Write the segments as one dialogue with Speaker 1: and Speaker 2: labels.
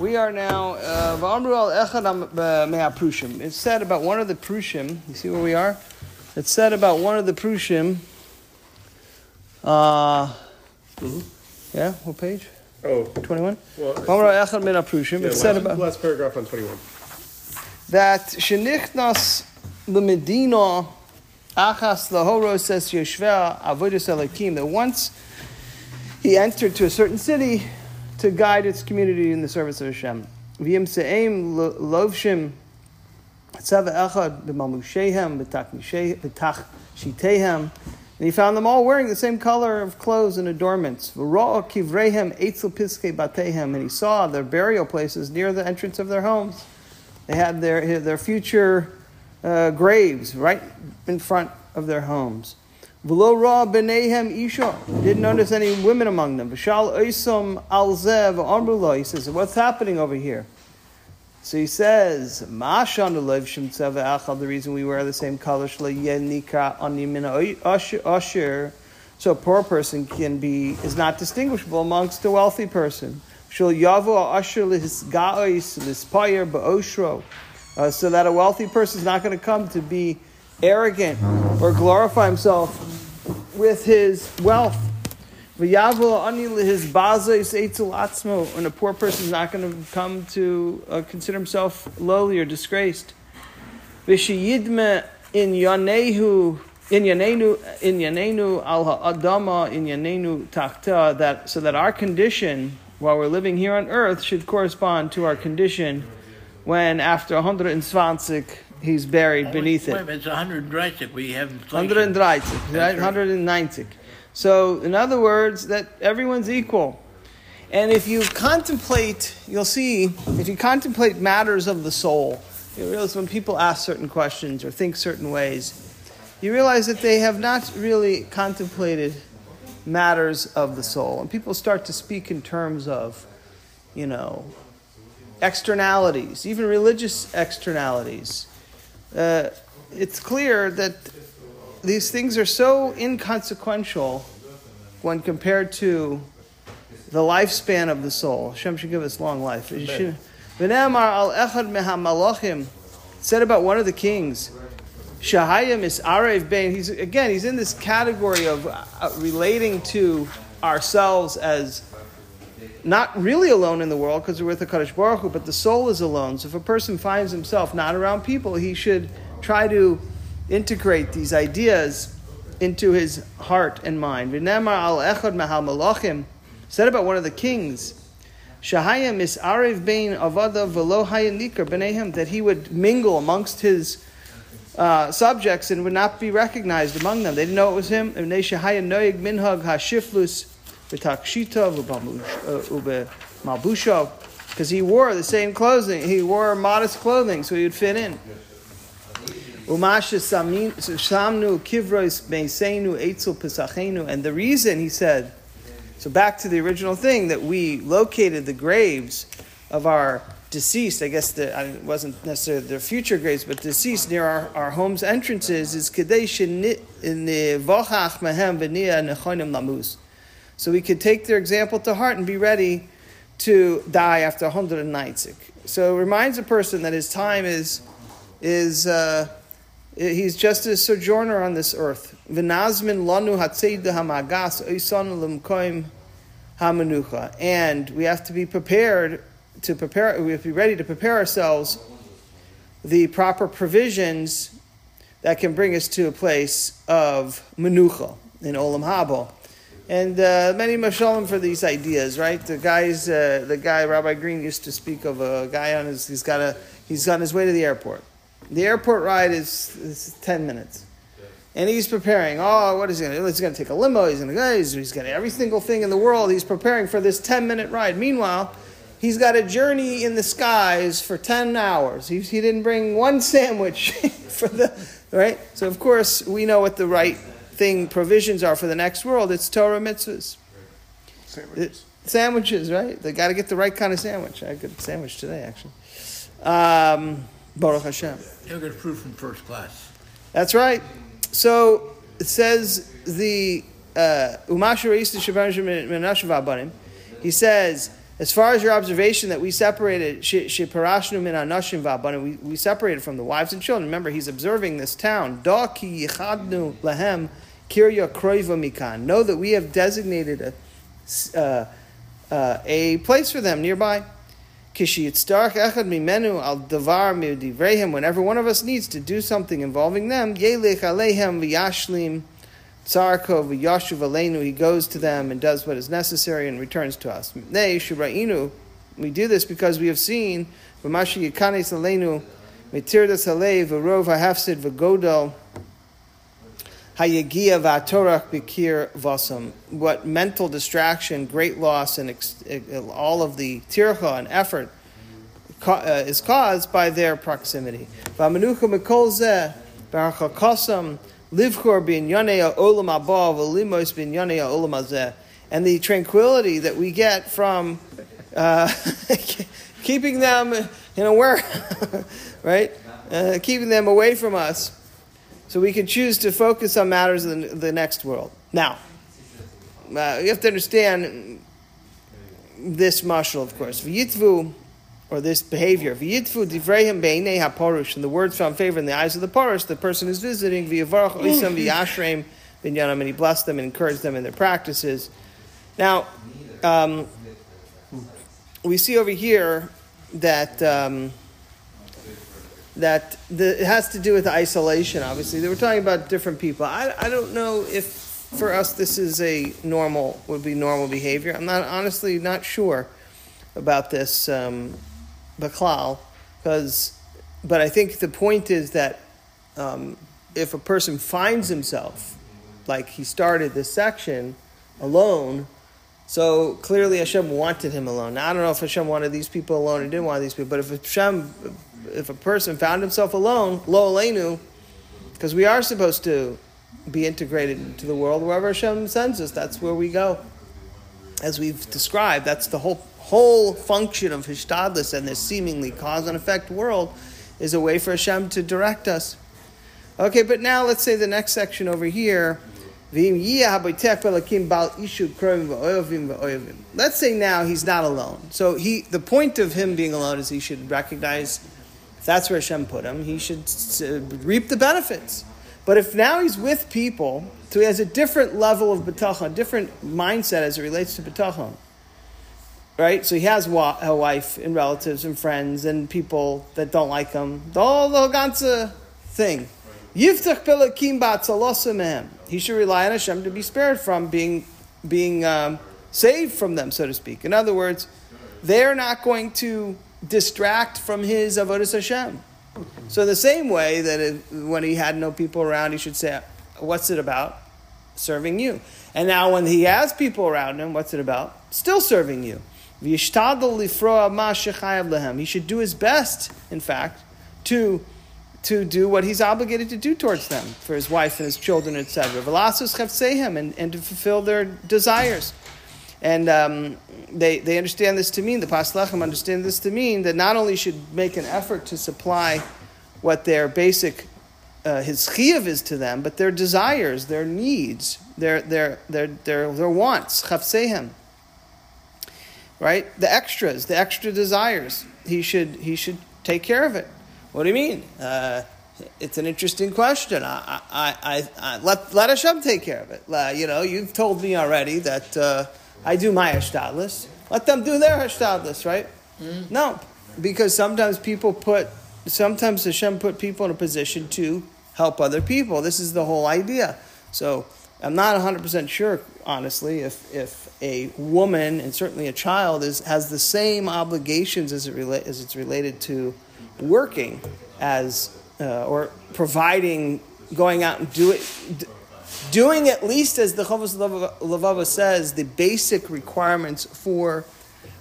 Speaker 1: We are now uh, echad am- uh. It's said about one of the prushim. You see where we are? It's said about one of the prushim. Uh, Yeah, what page?
Speaker 2: Oh,
Speaker 1: Twenty-one.
Speaker 2: well,
Speaker 1: V'amru al echad me'aprushim.
Speaker 2: yeah,
Speaker 1: It's said about
Speaker 2: last paragraph on 21.
Speaker 1: that shenichnas l'medina achas lahoro says Yeshua avodas elakim that once he entered to a certain city to guide its community in the service of Hashem. V'yim se'em lo- lovshim tzava echad b'mamushehem b'tach shitehem and he found them all wearing the same color of clothes and adornments. And he saw their burial places near the entrance of their homes. They had their, their future uh, graves right in front of their homes. V'lo ra b'neihem isha. Didn't notice any women among them. V'shal oisom al zev amrullah. He says, what's happening over here? So he says, achal, the reason we wear the same color, usher, so a poor person can be, is not distinguishable amongst a wealthy person. Lispayer ba'oshro, uh, so that a wealthy person is not going to come to be arrogant or glorify himself with his wealth. And a poor person is not going to come to uh, consider himself lowly or disgraced. In yanehu in yanenu in al ha'adama in yanenu takta that so that our condition while we're living here on earth should correspond to our condition when after 120 he's buried beneath it.
Speaker 3: Wait, a minute, it's 130. We have inflation.
Speaker 1: 130, right?
Speaker 3: right.
Speaker 1: 190. So, in other words, that everyone's equal. And if you contemplate, you'll see, if you contemplate matters of the soul, you realize when people ask certain questions or think certain ways, you realize that they have not really contemplated matters of the soul. And people start to speak in terms of, you know, externalities, even religious externalities. Uh, it's clear that these things are so inconsequential when compared to the lifespan of the soul. Hashem should give us long life. It should- al echad mehamalachim said about one of the kings, Shahayim is Arev Bain. He's again, he's in this category of uh, relating to ourselves as not really alone in the world because we're with the Kadosh Baruch Hu, but the soul is alone. So if a person finds himself not around people, he should try to integrate these ideas into his heart and mind. V'nemar al echad mahal malachim said about one of the kings, Shahayim is Arev Bain Avada Velo Hayan Nikar B'neihem, that he would mingle amongst his uh, subjects and would not be recognized among them. They didn't know it was him. V'nei Noyeg Minhag Hashiflus V'takshita V'malbusha, uh, because he wore the same clothing. He wore modest clothing, so he would fit in. And the reason, he said, so back to the original thing, that we located the graves of our deceased, I guess the, I- it wasn't necessarily their future graves, but deceased near our, our home's entrances, is kadei shenevochach mehem v'nia nechonim lamus. So we could take their example to heart and be ready to die after 190. So it reminds a person that his time is, is uh, he's just a sojourner on this earth. And we have to be prepared to prepare, we have to be ready to prepare ourselves the proper provisions that can bring us to a place of menucha in Olam Haba. And uh, many mashalim for these ideas, right? The guys, uh, the guy Rabbi Green used to speak of a guy on his, he's got a, he's on his way to the airport. The airport ride is, is ten minutes, and he's preparing. Oh, what is he going to do? He's going to take a limo. He's going to go. He's, got every single thing in the world. He's preparing for this ten minute ride. Meanwhile, he's got a journey in the skies for ten hours. He, he didn't bring one sandwich for the right. So of course we know what the right thing provisions are for the next world. It's Torah mitzvahs.
Speaker 2: Sandwiches.
Speaker 1: Sandwiches, right? They got to get the right kind of sandwich. I had a good sandwich today, actually. Um, Baruch Hashem.
Speaker 3: You'll get fruit from first class.
Speaker 1: That's right. So it says the uh, Umasha Reis Shavan Menashav Abanim. He says as far as your observation that we separated, she parashnu min anashim v'abanu, we, we separated from the wives and children. Remember, he's observing this town. Da ki yichadnu lahem kirya kroiva mikan. Know that we have designated a, uh, uh, a place for them nearby. Kishi yitzdarch echad mimenu al davar midivrehim. Whenever one of us needs to do something involving them, yelech alehem v'yashlim Tsarko v'yashuv aleinu, he goes to them and does what is necessary and returns to us. They shubrainu, we do this because we have seen v'mashi yikanes aleinu mitirdas halev v'rov ha'hafsid v'godol v'atorach b'kir vasam. What mental distraction, great loss, and ex- all of the tircha and effort uh, is caused by their proximity. Mikol zeh b'archakosam Livchor olam olam. And the tranquility that we get from uh, keeping them in a where, right? Uh, keeping them away from us, so we can choose to focus on matters in the next world. Now, uh, you have to understand this mashal, of course. V'yitvu or this behavior. V'yitfu divrehim be'inei haporush, and the words found favor in the eyes of the porush, the person is visiting, v'yavarach oisam v'yashreim binyanam, and he blessed them and encouraged them in their practices. Now, um, we see over here that um, that the, it has to do with isolation. Obviously, they were talking about different people. I, I don't know if for us this is a normal would be normal behavior. I'm not honestly not sure about this. Um, baklal, because, but I think the point is that um, if a person finds himself, like he started this section alone, so clearly Hashem wanted him alone. Now, I don't know if Hashem wanted these people alone or didn't want these people, but if Hashem, if a person found himself alone, lo aleinu, because we are supposed to be integrated into the world wherever Hashem sends us. That's where we go. As we've described, that's the whole whole function of Hishtadlis and this seemingly cause and effect world is a way for Hashem to direct us. Okay, but now let's say the next section over here. Let's say now he's not alone. So he, the point of him being alone is he should recognize if that's where Hashem put him, he should reap the benefits. But if now he's with people, so he has a different level of bitachon, different mindset as it relates to bitachon right? So he has a wife and relatives and friends and people that don't like him. The whole, the ganze thing. He should rely on Hashem to be spared from being being um, saved from them, so to speak. In other words, they're not going to distract from his avodas Hashem. So the same way that when he had no people around, he should say, "What's it about? Serving you." And now when he has people around him, what's it about? Still serving you. He should do his best, in fact, to to do what he's obligated to do towards them, for his wife and his children, etc. And, and to fulfill their desires. And um, they, they understand this to mean, the Paslachim understand this to mean that not only should make an effort to supply what their basic, uh, his chiyav is to them, but their desires, their needs, their, their, their, their, their wants, chavsehem right? The extras, the extra desires. He should he should take care of it. What do you mean? Uh, it's an interesting question. I, I, I, I, let let Hashem take care of it. You know, you've told me already that uh, I do my hashtadlis. Let them do their hashtadlis, right? Mm. No, because sometimes people put, sometimes Hashem put people in a position to help other people. This is the whole idea. So I'm not 100% sure, honestly, if, if a woman and certainly a child is, has the same obligations as, it rela- as it's related to working as uh, or providing, going out and do it, d- doing at least as the Chovos Levava says, the basic requirements for,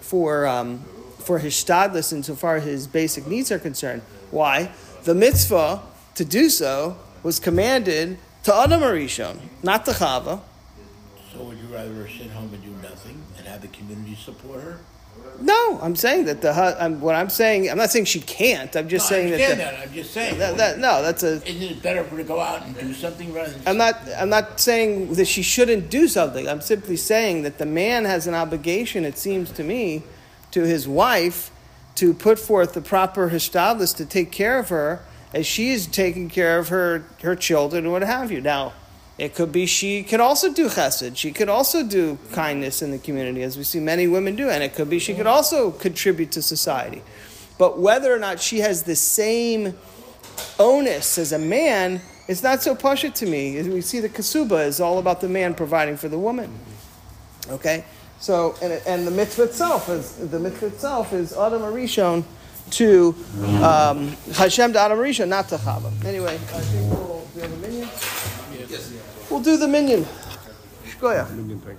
Speaker 1: for, um, for his shtadlis insofar as his basic needs are concerned. Why? The mitzvah to do so was commanded to Adam Arishon, not to Chava.
Speaker 3: So would you rather sit home and do nothing and have the community support her?
Speaker 1: No, I'm saying that the I'm, what I'm saying. I'm not saying she can't. I'm just
Speaker 3: no,
Speaker 1: saying
Speaker 3: that,
Speaker 1: the,
Speaker 3: that. I'm just saying
Speaker 1: that, that, No, that's a.
Speaker 3: Isn't it better for her to go out and do something rather than?
Speaker 1: I'm not. I'm not saying that she shouldn't do something. I'm simply saying that the man has an obligation. It seems to me to his wife to put forth the proper hishtadlis to take care of her as she is taking care of her, her children and what have you. Now, it could be she could also do chesed. She could also do kindness in the community, as we see many women do. And it could be she could also contribute to society. But whether or not she has the same onus as a man, it's not so pasha to me. We see the kasuba is all about the man providing for the woman. Okay? So, and, and the mitzvah itself is the mitzvah itself is Adam Arishon to um, Hashem to Adam Arishon, not to Chava. Anyway, I think we'll do the minyan. We'll do the minyan. Shkoya.
Speaker 2: Indian thing.